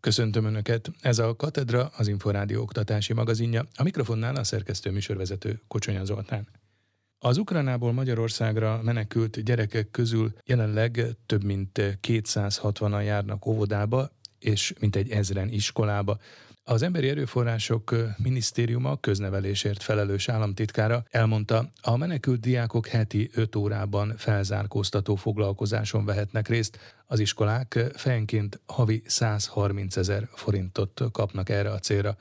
Köszöntöm Önöket! Ez a Katedra, az Inforádió oktatási magazinja. A mikrofonnál a szerkesztő műsorvezető Kocsonya Zoltán. Az Ukránából Magyarországra menekült gyerekek közül jelenleg több mint 260-an járnak óvodába, és mintegy ezren iskolába. Az Emberi Erőforrások Minisztériuma köznevelésért felelős államtitkára elmondta, a menekült diákok heti 5 órában felzárkóztató foglalkozáson vehetnek részt. Az iskolák fejenként havi 130 ezer forintot kapnak erre a célra.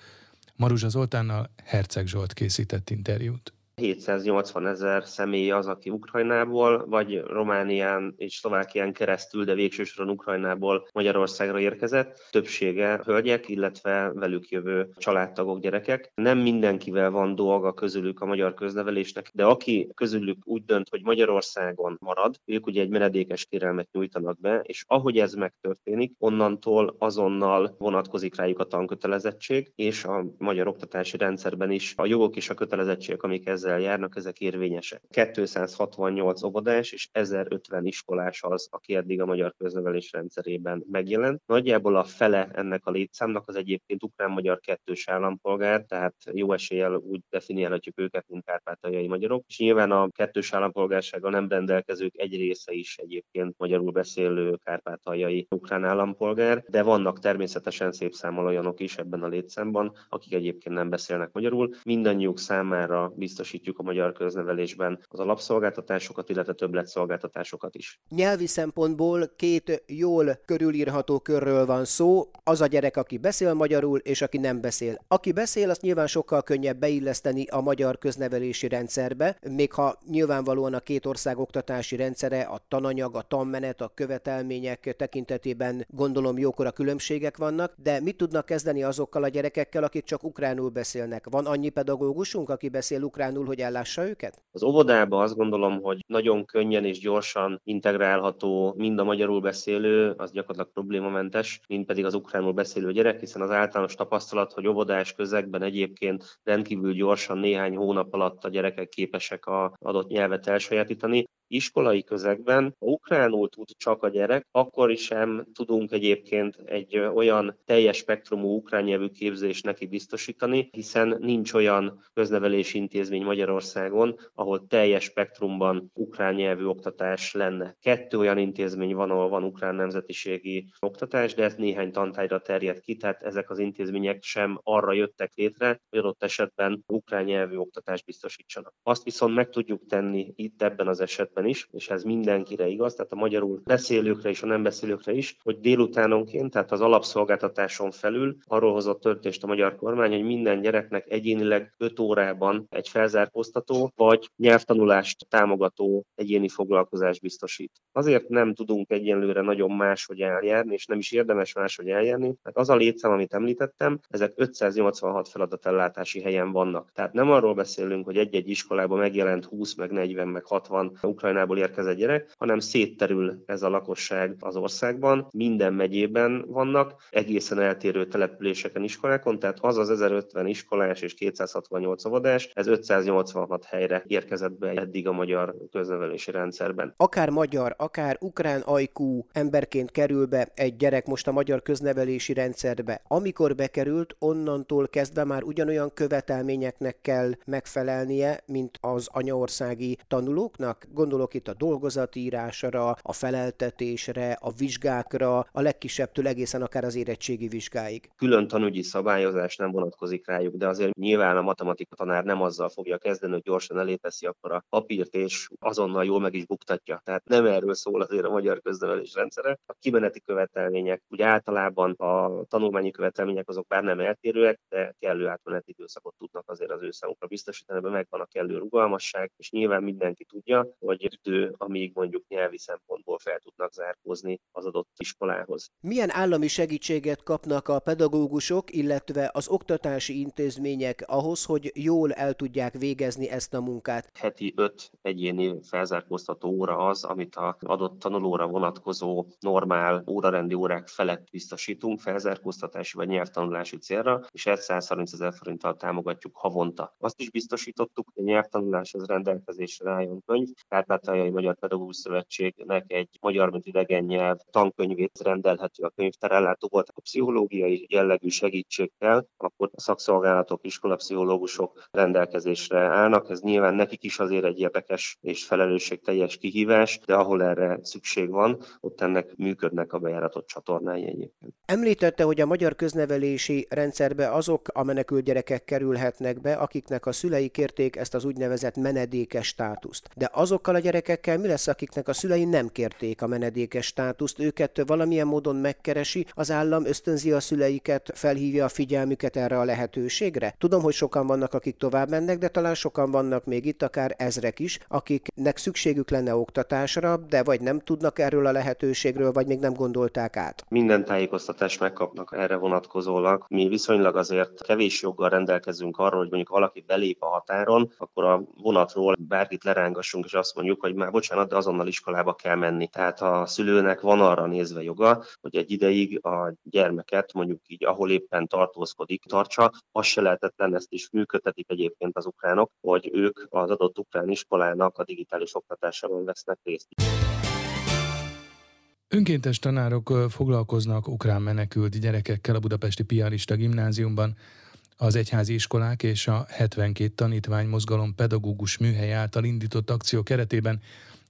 Maruzsa Zoltánnal Herceg Zsolt készített interjút. 780 ezer személy az, aki Ukrajnából, vagy Románián és Szlovákián keresztül, de végső soron Ukrajnából Magyarországra érkezett. Többsége hölgyek, illetve velük jövő családtagok, gyerekek. Nem mindenkivel van dolga közülük a magyar köznevelésnek, de aki közülük úgy dönt, hogy Magyarországon marad, ők ugye egy menedékes kérelmet nyújtanak be, és ahogy ez megtörténik, onnantól azonnal vonatkozik rájuk a tankötelezettség, és a magyar oktatási rendszerben is a jogok és a kötelezettségek, amik ezzel ezzel járnak, ezek érvényesek. 268 óvodás és 1050 iskolás az, aki eddig a magyar köznevelés rendszerében megjelent. Nagyjából a fele ennek a létszámnak az egyébként ukrán-magyar kettős állampolgár, tehát jó eséllyel úgy definiálhatjuk őket, mint kárpátaljai magyarok. És nyilván a kettős állampolgársággal nem rendelkezők egy része is egyébként magyarul beszélő kárpátaljai ukrán állampolgár, de vannak természetesen szép számmal olyanok is ebben a létszámban, akik egyébként nem beszélnek magyarul. Mindannyiuk számára biztosít biztosítjuk a magyar köznevelésben az alapszolgáltatásokat, illetve többletszolgáltatásokat is. Nyelvi szempontból két jól körülírható körről van szó, az a gyerek, aki beszél magyarul, és aki nem beszél. Aki beszél, azt nyilván sokkal könnyebb beilleszteni a magyar köznevelési rendszerbe, még ha nyilvánvalóan a két ország oktatási rendszere, a tananyag, a tanmenet, a követelmények tekintetében gondolom jókora különbségek vannak, de mit tudnak kezdeni azokkal a gyerekekkel, akik csak ukránul beszélnek? Van annyi pedagógusunk, aki beszél ukránul, hogy ellássa őket? Az óvodába azt gondolom, hogy nagyon könnyen és gyorsan integrálható mind a magyarul beszélő, az gyakorlatilag problémamentes, mind pedig az ukránul beszélő gyerek, hiszen az általános tapasztalat, hogy óvodás közegben egyébként rendkívül gyorsan néhány hónap alatt a gyerekek képesek a adott nyelvet elsajátítani iskolai közegben, ha ukránul tud csak a gyerek, akkor is sem tudunk egyébként egy olyan teljes spektrumú ukrán nyelvű képzést neki biztosítani, hiszen nincs olyan köznevelési intézmény Magyarországon, ahol teljes spektrumban ukrán nyelvű oktatás lenne. Kettő olyan intézmény van, ahol van ukrán nemzetiségi oktatás, de ez néhány tantárgyra terjed ki, tehát ezek az intézmények sem arra jöttek létre, hogy adott esetben ukrán nyelvű oktatást biztosítsanak. Azt viszont meg tudjuk tenni itt ebben az esetben, esetben is, és ez mindenkire igaz, tehát a magyarul beszélőkre és a nem beszélőkre is, hogy délutánonként, tehát az alapszolgáltatáson felül arról hozott történést a magyar kormány, hogy minden gyereknek egyénileg 5 órában egy felzárkóztató vagy nyelvtanulást támogató egyéni foglalkozást biztosít. Azért nem tudunk egyenlőre nagyon máshogy eljárni, és nem is érdemes máshogy eljárni, mert az a létszám, amit említettem, ezek 586 feladatellátási helyen vannak. Tehát nem arról beszélünk, hogy egy-egy iskolában megjelent 20, meg 40, meg 60 ukrán Ukrajnából érkezett gyerek, hanem szétterül ez a lakosság az országban, minden megyében vannak, egészen eltérő településeken, iskolákon, tehát az az 1050 iskolás és 268 óvodás, ez 586 helyre érkezett be eddig a magyar köznevelési rendszerben. Akár magyar, akár ukrán ajkú emberként kerül be egy gyerek most a magyar köznevelési rendszerbe. Amikor bekerült, onnantól kezdve már ugyanolyan követelményeknek kell megfelelnie, mint az anyaországi tanulóknak? Gondolom gondolok itt a dolgozatírásra, a feleltetésre, a vizsgákra, a legkisebbtől egészen akár az érettségi vizsgáig. Külön tanügyi szabályozás nem vonatkozik rájuk, de azért nyilván a matematika tanár nem azzal fogja kezdeni, hogy gyorsan elépeszi akkor a papírt, és azonnal jól meg is buktatja. Tehát nem erről szól azért a magyar köznevelés rendszere. A kimeneti követelmények, úgy általában a tanulmányi követelmények azok bár nem eltérőek, de kellő átmeneti időszakot tudnak azért az ő számukra biztosítani, ebben megvan a kellő rugalmasság, és nyilván mindenki tudja, hogy idő, amíg mondjuk nyelvi szempontból fel tudnak zárkózni az adott iskolához. Milyen állami segítséget kapnak a pedagógusok, illetve az oktatási intézmények ahhoz, hogy jól el tudják végezni ezt a munkát? Heti öt egyéni felzárkóztató óra az, amit az adott tanulóra vonatkozó normál órarendi órák felett biztosítunk felzárkóztatási vagy nyelvtanulási célra, és ezt 130 ezer forinttal támogatjuk havonta. Azt is biztosítottuk, hogy a nyelvtanuláshoz rendelkezésre álljon könyv, tehát Kárpátaljai Magyar Pedagógus Szövetségnek egy magyar, mint idegen nyelv tankönyvét rendelhető a könyvtár ellátó volt a pszichológiai jellegű segítségkel, akkor a szakszolgálatok, iskolapszichológusok rendelkezésre állnak. Ez nyilván nekik is azért egy érdekes és felelősségteljes kihívás, de ahol erre szükség van, ott ennek működnek a bejáratott csatornái egyébként. Említette, hogy a magyar köznevelési rendszerbe azok a menekült gyerekek kerülhetnek be, akiknek a szülei kérték ezt az úgynevezett menedékes státuszt. De azokkal a gyerekekkel mi lesz, akiknek a szülei nem kérték a menedékes státuszt? Őket valamilyen módon megkeresi, az állam ösztönzi a szüleiket, felhívja a figyelmüket erre a lehetőségre? Tudom, hogy sokan vannak, akik tovább mennek, de talán sokan vannak még itt, akár ezrek is, akiknek szükségük lenne oktatásra, de vagy nem tudnak erről a lehetőségről, vagy még nem gondolták át. Minden tájékoztatást megkapnak erre vonatkozólag. Mi viszonylag azért kevés joggal rendelkezünk arról, hogy mondjuk valaki belép a határon, akkor a vonatról bárkit lerángassunk, és azt mondjuk, hogy már bocsánat, de azonnal iskolába kell menni. Tehát a szülőnek van arra nézve joga, hogy egy ideig a gyermeket mondjuk így, ahol éppen tartózkodik, tartsa. Az se lehetetlen, ezt is működtetik egyébként az ukránok, hogy ők az adott ukrán iskolának a digitális oktatásában vesznek részt. Önkéntes tanárok foglalkoznak ukrán menekült gyerekekkel a budapesti piarista gimnáziumban. Az egyházi iskolák és a 72 tanítvány mozgalom pedagógus műhely által indított akció keretében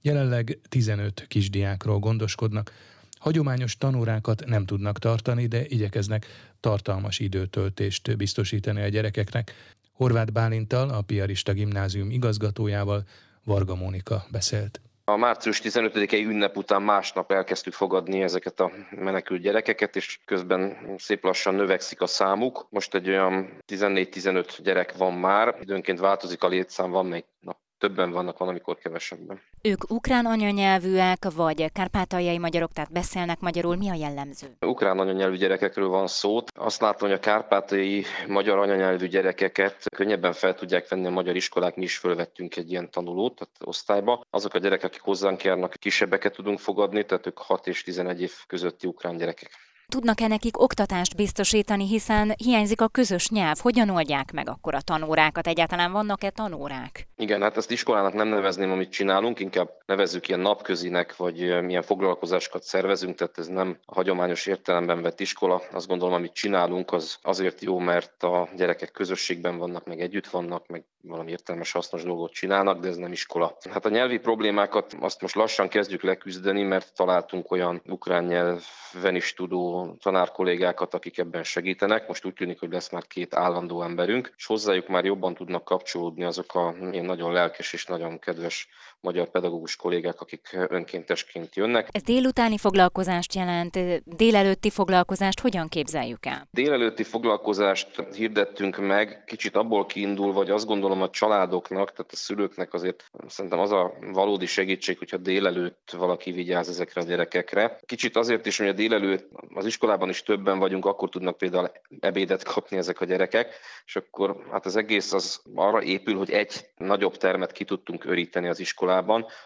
jelenleg 15 kisdiákról gondoskodnak. Hagyományos tanórákat nem tudnak tartani, de igyekeznek tartalmas időtöltést biztosítani a gyerekeknek. Horváth Bálintal, a Piarista Gimnázium igazgatójával Varga Mónika beszélt. A március 15-i ünnep után másnap elkezdtük fogadni ezeket a menekült gyerekeket, és közben szép lassan növekszik a számuk. Most egy olyan 14-15 gyerek van már, időnként változik a létszám, van még nap többen vannak, van, amikor kevesebben. Ők ukrán anyanyelvűek, vagy kárpátaljai magyarok, tehát beszélnek magyarul, mi a jellemző? Ukrán anyanyelvű gyerekekről van szó. Azt látom, hogy a kárpátaljai magyar anyanyelvű gyerekeket könnyebben fel tudják venni a magyar iskolák, mi is fölvettünk egy ilyen tanulót, tehát osztályba. Azok a gyerekek, akik hozzánk járnak, kisebbeket tudunk fogadni, tehát ők 6 és 11 év közötti ukrán gyerekek. Tudnak-e nekik oktatást biztosítani, hiszen hiányzik a közös nyelv? Hogyan oldják meg akkor a tanórákat? Egyáltalán vannak-e tanórák? Igen, hát ezt iskolának nem nevezném, amit csinálunk, inkább nevezzük ilyen napközinek, vagy milyen foglalkozásokat szervezünk, tehát ez nem a hagyományos értelemben vett iskola. Azt gondolom, amit csinálunk, az azért jó, mert a gyerekek közösségben vannak, meg együtt vannak, meg valami értelmes, hasznos dolgot csinálnak, de ez nem iskola. Hát a nyelvi problémákat azt most lassan kezdjük leküzdeni, mert találtunk olyan ukrán nyelven is tudó tanárkollégákat, akik ebben segítenek. Most úgy tűnik, hogy lesz már két állandó emberünk, és hozzájuk már jobban tudnak kapcsolódni azok a ilyen nagyon lelkes és nagyon kedves magyar pedagógus kollégák, akik önkéntesként jönnek. Ez délutáni foglalkozást jelent, délelőtti foglalkozást hogyan képzeljük el? Délelőtti foglalkozást hirdettünk meg, kicsit abból kiindul, vagy azt gondolom a családoknak, tehát a szülőknek azért szerintem az a valódi segítség, hogyha délelőtt valaki vigyáz ezekre a gyerekekre. Kicsit azért is, hogy a délelőtt az iskolában is többen vagyunk, akkor tudnak például ebédet kapni ezek a gyerekek, és akkor hát az egész az arra épül, hogy egy nagyobb termet ki tudtunk öríteni az iskolában,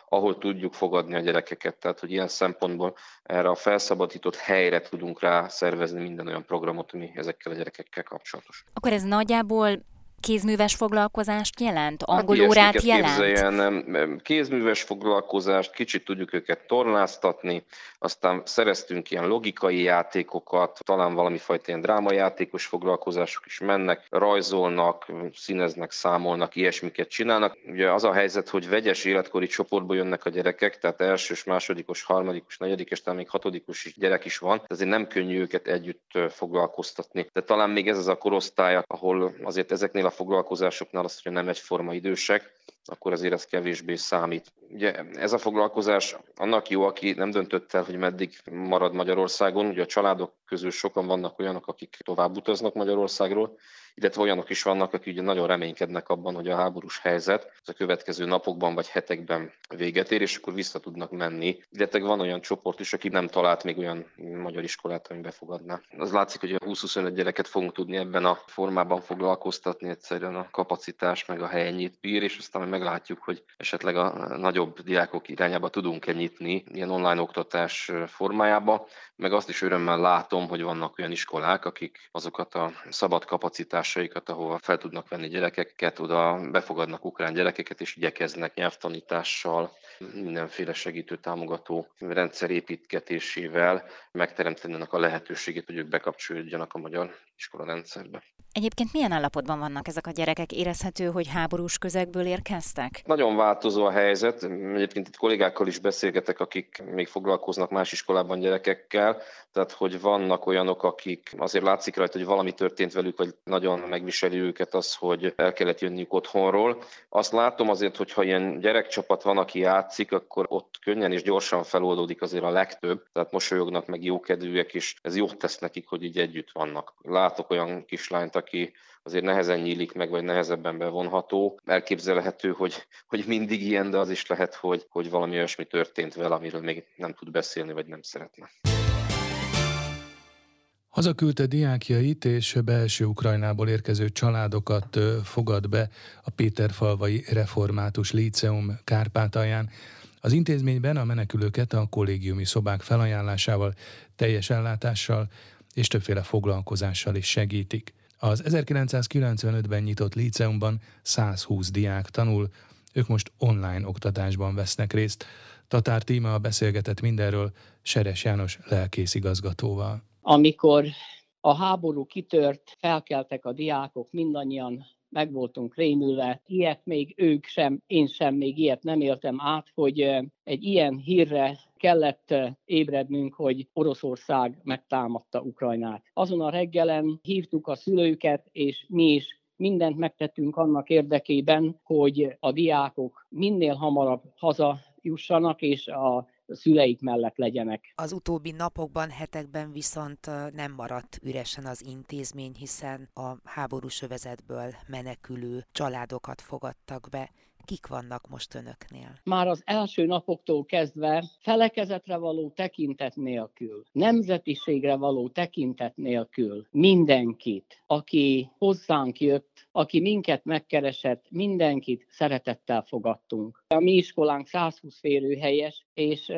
ahol tudjuk fogadni a gyerekeket. Tehát, hogy ilyen szempontból erre a felszabadított helyre tudunk rá szervezni minden olyan programot, ami ezekkel a gyerekekkel kapcsolatos. Akkor ez nagyjából kézműves foglalkozást jelent? Hát Angolórát hát jelent? Képzeljen, kézműves foglalkozást, kicsit tudjuk őket tornáztatni, aztán szereztünk ilyen logikai játékokat, talán valami fajta ilyen drámajátékos foglalkozások is mennek, rajzolnak, színeznek, számolnak, ilyesmiket csinálnak. Ugye az a helyzet, hogy vegyes életkori csoportból jönnek a gyerekek, tehát elsős, másodikos, harmadikos, negyedikes, talán még hatodikos is gyerek is van, ezért nem könnyű őket együtt foglalkoztatni. De talán még ez az a korosztály, ahol azért ezeknél a foglalkozásoknál az, hogy nem egyforma idősek, akkor azért ez kevésbé számít. Ugye ez a foglalkozás annak jó, aki nem döntött el, hogy meddig marad Magyarországon. Ugye a családok közül sokan vannak olyanok, akik tovább utaznak Magyarországról, illetve olyanok is vannak, akik ugye nagyon reménykednek abban, hogy a háborús helyzet a következő napokban vagy hetekben véget ér, és akkor vissza tudnak menni. Illetve van olyan csoport is, aki nem talált még olyan magyar iskolát, ami befogadná. Az látszik, hogy a 20-25 gyereket fogunk tudni ebben a formában foglalkoztatni, egyszerűen a kapacitás meg a helyenyét bír, és aztán meglátjuk, hogy esetleg a nagyobb diákok irányába tudunk-e nyitni ilyen online oktatás formájába, meg azt is örömmel látom, hogy vannak olyan iskolák, akik azokat a szabad kapacitásaikat, ahova fel tudnak venni gyerekeket, oda befogadnak ukrán gyerekeket, és igyekeznek nyelvtanítással, mindenféle segítő támogató rendszer építgetésével megteremteni a lehetőségét, hogy ők bekapcsolódjanak a magyar iskola rendszerbe. Egyébként milyen állapotban vannak ezek a gyerekek? Érezhető, hogy háborús közegből érkeztek? Nagyon változó a helyzet. Egyébként itt kollégákkal is beszélgetek, akik még foglalkoznak más iskolában gyerekekkel. Tehát, hogy vannak olyanok, akik azért látszik rajta, hogy valami történt velük, vagy nagyon megviseli őket az, hogy el kellett jönniük otthonról. Azt látom azért, hogy ha ilyen gyerekcsapat van, aki játszik, akkor ott könnyen és gyorsan feloldódik azért a legtöbb. Tehát mosolyognak, meg jókedvűek, és ez jót tesz nekik, hogy így együtt vannak. Látok olyan kislányt, aki azért nehezen nyílik meg, vagy nehezebben bevonható. Elképzelhető, hogy, hogy mindig ilyen, de az is lehet, hogy, hogy valami olyasmi történt vele, amiről még nem tud beszélni, vagy nem szeretne. Hazaküldte diákjait és belső Ukrajnából érkező családokat fogad be a Péterfalvai Református Líceum Kárpátalján. Az intézményben a menekülőket a kollégiumi szobák felajánlásával, teljes ellátással és többféle foglalkozással is segítik. Az 1995-ben nyitott líceumban 120 diák tanul, ők most online oktatásban vesznek részt. Tatár Tíma beszélgetett mindenről Seres János lelkészigazgatóval. Amikor a háború kitört, felkeltek a diákok, mindannyian meg voltunk rémülve. Ilyet még ők sem, én sem még ilyet nem éltem át, hogy egy ilyen hírre kellett ébrednünk, hogy Oroszország megtámadta Ukrajnát. Azon a reggelen hívtuk a szülőket, és mi is mindent megtettünk annak érdekében, hogy a diákok minél hamarabb haza jussanak, és a szüleik mellett legyenek. Az utóbbi napokban, hetekben viszont nem maradt üresen az intézmény, hiszen a háborús övezetből menekülő családokat fogadtak be. Kik vannak most önöknél? Már az első napoktól kezdve felekezetre való tekintet nélkül, nemzetiségre való tekintet nélkül mindenkit, aki hozzánk jött, aki minket megkeresett, mindenkit szeretettel fogadtunk. A mi iskolánk 120 férőhelyes, és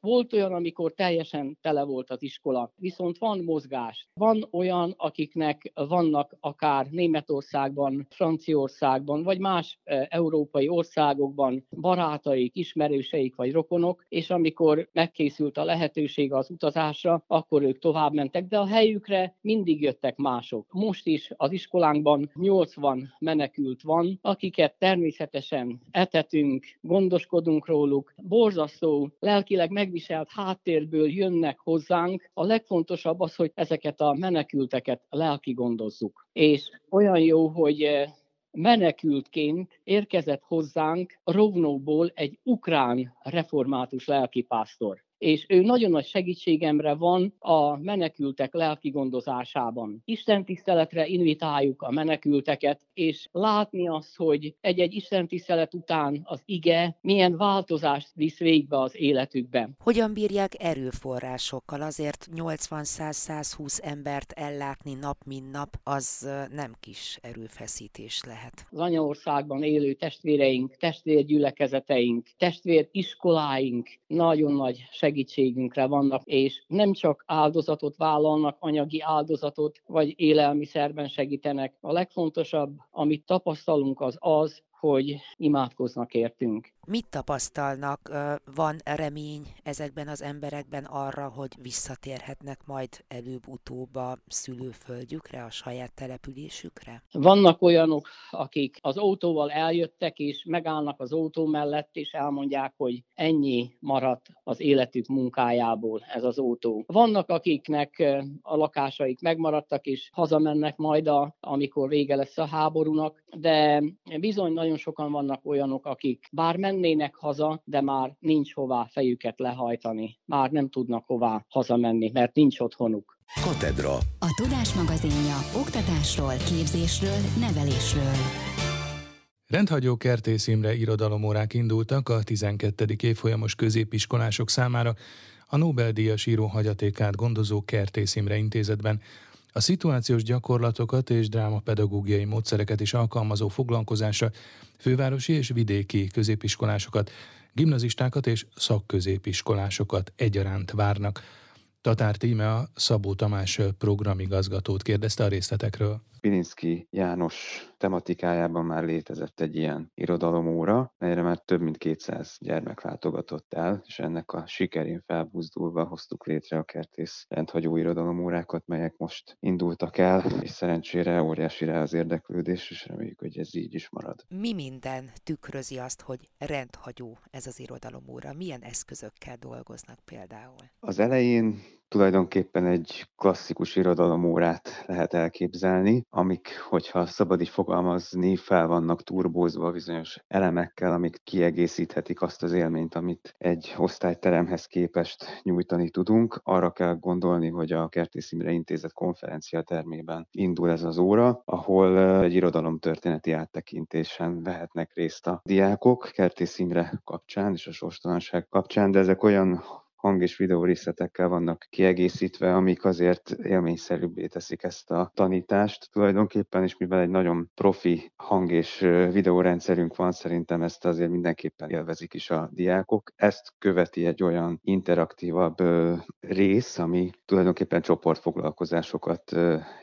volt olyan, amikor teljesen tele volt az iskola. Viszont van mozgás. Van olyan, akiknek vannak akár Németországban, Franciaországban, vagy más európai országokban barátaik, ismerőseik vagy rokonok, és amikor megkészült a lehetőség az utazásra, akkor ők tovább mentek, de a helyükre mindig jöttek mások. Most is az iskolánkban 80 menekült van, akiket természetesen etetünk, gondoskodunk róluk. Borzasztó, lelkileg megviselt háttérből jönnek hozzánk. A legfontosabb az, hogy ezeket a menekülteket lelki gondozzuk. És olyan jó, hogy menekültként érkezett hozzánk Rovnóból egy ukrán református lelkipásztor és ő nagyon nagy segítségemre van a menekültek lelki gondozásában. Isten tiszteletre invitáljuk a menekülteket, és látni azt, hogy egy-egy Isten tisztelet után az ige milyen változást visz végbe az életükben. Hogyan bírják erőforrásokkal? Azért 80-100-120 embert ellátni nap mint nap, az nem kis erőfeszítés lehet. Az anyaországban élő testvéreink, testvérgyülekezeteink, testvériskoláink nagyon nagy segítségük segítségünkre vannak, és nem csak áldozatot vállalnak, anyagi áldozatot, vagy élelmiszerben segítenek. A legfontosabb, amit tapasztalunk, az az, hogy imádkoznak értünk. Mit tapasztalnak? Van remény ezekben az emberekben arra, hogy visszatérhetnek majd előbb-utóbb a szülőföldjükre, a saját településükre? Vannak olyanok, akik az autóval eljöttek, és megállnak az autó mellett, és elmondják, hogy ennyi maradt az életük munkájából ez az autó. Vannak, akiknek a lakásaik megmaradtak, és hazamennek majd, a, amikor vége lesz a háborúnak, de bizony nagyon sokan vannak olyanok, akik bár mennének haza, de már nincs hová fejüket lehajtani. Már nem tudnak hová hazamenni, mert nincs otthonuk. Katedra. A Tudás magazinja oktatásról, képzésről, nevelésről. Rendhagyó Kertész Imre irodalomórák indultak a 12. évfolyamos középiskolások számára a Nobel-díjas író hagyatékát gondozó Kertész Imre intézetben, A szituációs gyakorlatokat és drámapedagógiai módszereket is alkalmazó foglalkozásra fővárosi és vidéki középiskolásokat, gimnazistákat és szakközépiskolásokat egyaránt várnak. Tatár Tíme a Szabó Tamás programigazgatót kérdezte a részletekről. Pilinszki János tematikájában már létezett egy ilyen irodalomóra, melyre már több mint 200 gyermek látogatott el, és ennek a sikerén felbuzdulva hoztuk létre a kertész rendhagyó irodalomórákat, melyek most indultak el, és szerencsére óriási rá az érdeklődés, és reméljük, hogy ez így is marad. Mi minden tükrözi azt, hogy rendhagyó ez az irodalomóra? Milyen eszközökkel dolgoznak például? Az elején tulajdonképpen egy klasszikus irodalomórát lehet elképzelni, amik, hogyha szabad így fogalmazni, fel vannak turbózva bizonyos elemekkel, amik kiegészíthetik azt az élményt, amit egy osztályteremhez képest nyújtani tudunk. Arra kell gondolni, hogy a Kertész Imre Intézet konferencia termében indul ez az óra, ahol egy irodalomtörténeti áttekintésen vehetnek részt a diákok Kertész Imre kapcsán és a sorstalanság kapcsán, de ezek olyan hang és videó részletekkel vannak kiegészítve, amik azért élményszerűbbé teszik ezt a tanítást tulajdonképpen, és mivel egy nagyon profi hang és videórendszerünk van, szerintem ezt azért mindenképpen élvezik is a diákok. Ezt követi egy olyan interaktívabb rész, ami tulajdonképpen csoportfoglalkozásokat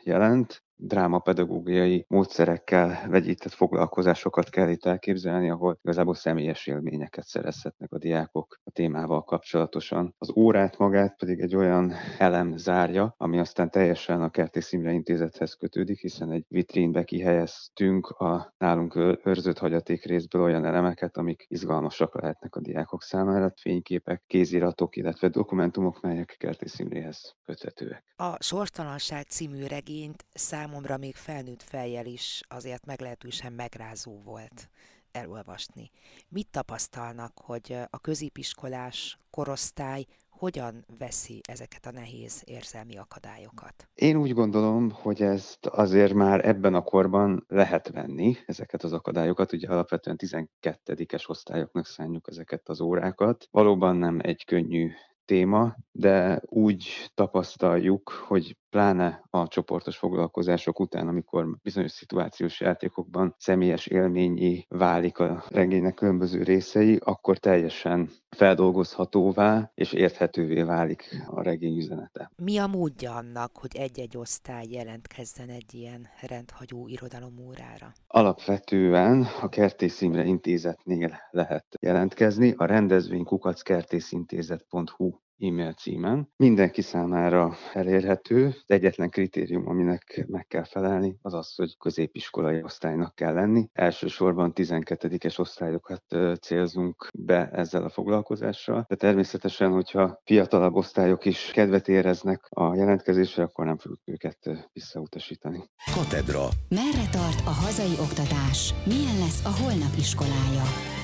jelent, drámapedagógiai módszerekkel vegyített foglalkozásokat kell itt elképzelni, ahol igazából személyes élményeket szerezhetnek a diákok a témával kapcsolatosan. Az órát magát pedig egy olyan elem zárja, ami aztán teljesen a Kertész Imre Intézethez kötődik, hiszen egy vitrínbe kihelyeztünk a nálunk őrzött hagyaték részből olyan elemeket, amik izgalmasak lehetnek a diákok számára, fényképek, kéziratok, illetve dokumentumok, melyek Kertész Imréhez köthetőek. A Sorstalanság című regényt szám számomra még felnőtt fejjel is azért meglehetősen megrázó volt elolvasni. Mit tapasztalnak, hogy a középiskolás korosztály hogyan veszi ezeket a nehéz érzelmi akadályokat? Én úgy gondolom, hogy ezt azért már ebben a korban lehet venni, ezeket az akadályokat. Ugye alapvetően 12-es osztályoknak szánjuk ezeket az órákat. Valóban nem egy könnyű téma, de úgy tapasztaljuk, hogy pláne a csoportos foglalkozások után, amikor bizonyos szituációs játékokban személyes élményi válik a regénynek különböző részei, akkor teljesen feldolgozhatóvá és érthetővé válik a regény üzenete. Mi a módja annak, hogy egy-egy osztály jelentkezzen egy ilyen rendhagyó irodalomórára? Alapvetően a Kertész Imre Intézetnél lehet jelentkezni, a rendezvény kukackertészintézet.hu e-mail címen. Mindenki számára elérhető. Az egyetlen kritérium, aminek meg kell felelni, az az, hogy középiskolai osztálynak kell lenni. Elsősorban 12-es osztályokat célzunk be ezzel a foglalkozással, de természetesen, hogyha fiatalabb osztályok is kedvet éreznek a jelentkezésre, akkor nem fogjuk őket visszautasítani. Katedra. Merre tart a hazai oktatás? Milyen lesz a holnap iskolája?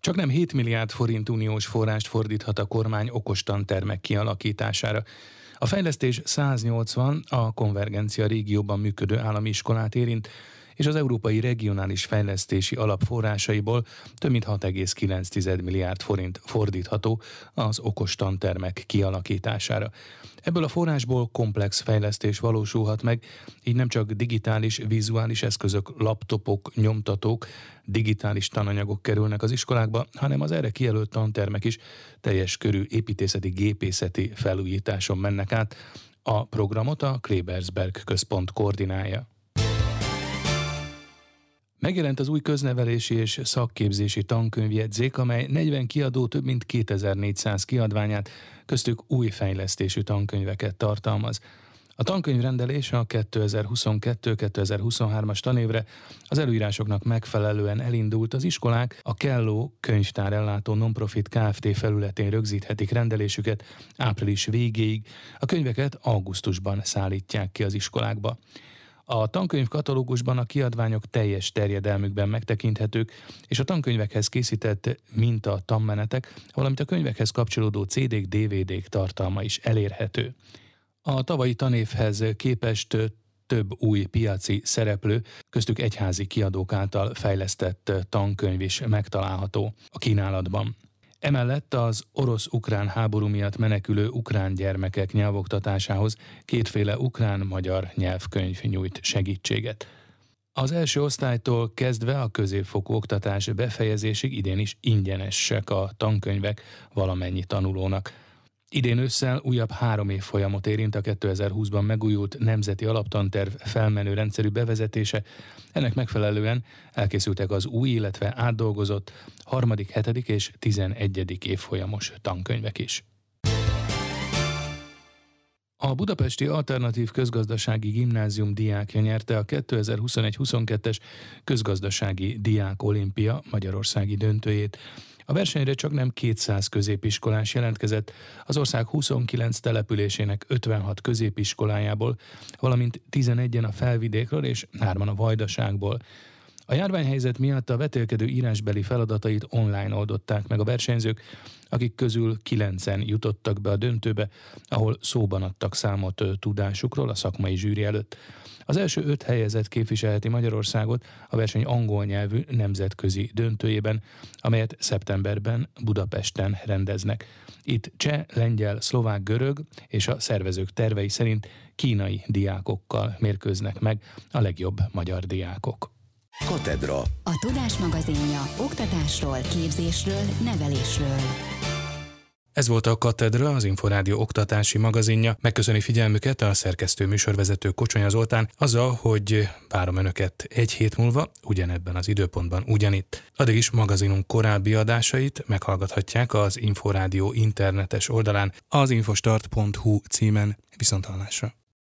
Csak nem 7 milliárd forint uniós forrást fordíthat a kormány okostantermek kialakítására. A fejlesztés 180 a konvergencia régióban működő állami iskolát érint, és az Európai Regionális Fejlesztési Alap forrásaiból több mint 6,9 milliárd forint fordítható az okos tantermek kialakítására. Ebből a forrásból komplex fejlesztés valósulhat meg, így nem csak digitális, vizuális eszközök, laptopok, nyomtatók, digitális tananyagok kerülnek az iskolákba, hanem az erre kijelölt tantermek is teljes körű építészeti, gépészeti felújításon mennek át. A programot a Klebersberg központ koordinálja. Megjelent az új köznevelési és szakképzési tankönyvjegyzék, amely 40 kiadó több mint 2400 kiadványát, köztük új fejlesztésű tankönyveket tartalmaz. A tankönyvrendelés a 2022-2023-as tanévre az előírásoknak megfelelően elindult, az iskolák a Kelló könyvtár ellátó nonprofit Kft. felületén rögzíthetik rendelésüket április végéig, a könyveket augusztusban szállítják ki az iskolákba. A tankönyv katalógusban a kiadványok teljes terjedelmükben megtekinthetők, és a tankönyvekhez készített minta tanmenetek, valamint a könyvekhez kapcsolódó CD-k, DVD-k tartalma is elérhető. A tavalyi tanévhez képest több új piaci szereplő, köztük egyházi kiadók által fejlesztett tankönyv is megtalálható a kínálatban. Emellett az orosz-ukrán háború miatt menekülő ukrán gyermekek nyelvoktatásához kétféle ukrán-magyar nyelvkönyv nyújt segítséget. Az első osztálytól kezdve a középfokú oktatás befejezésig idén is ingyenesek a tankönyvek valamennyi tanulónak. Idén ősszel újabb három év folyamot érint a 2020-ban megújult nemzeti alaptanterv felmenő rendszerű bevezetése. Ennek megfelelően elkészültek az új, illetve átdolgozott harmadik, hetedik és tizenegyedik évfolyamos tankönyvek is. A Budapesti Alternatív Közgazdasági Gimnázium diákja nyerte a 2021-22-es közgazdasági diák olimpia Magyarországi döntőjét. A versenyre csak nem 200 középiskolás jelentkezett, az ország 29 településének 56 középiskolájából, valamint 11-en a felvidékről és 3 a vajdaságból. A járványhelyzet miatt a vetélkedő írásbeli feladatait online oldották meg a versenyzők, akik közül kilencen jutottak be a döntőbe, ahol szóban adtak számot tudásukról a szakmai zsűri előtt. Az első öt helyezett képviselheti Magyarországot a verseny angol nyelvű nemzetközi döntőjében, amelyet szeptemberben Budapesten rendeznek. Itt cseh, lengyel, szlovák, görög és a szervezők tervei szerint kínai diákokkal mérkőznek meg a legjobb magyar diákok. Katedra. A Tudás magazinja oktatásról, képzésről, nevelésről. Ez volt a Katedra, az Inforádió oktatási magazinja. Megköszöni figyelmüket a szerkesztő műsorvezető Kocsonya Zoltán azzal, hogy várom Önöket egy hét múlva, ugyanebben az időpontban, ugyanitt. Addig is magazinunk korábbi adásait meghallgathatják az Inforádió internetes oldalán az infostart.hu címen. Viszontalásra!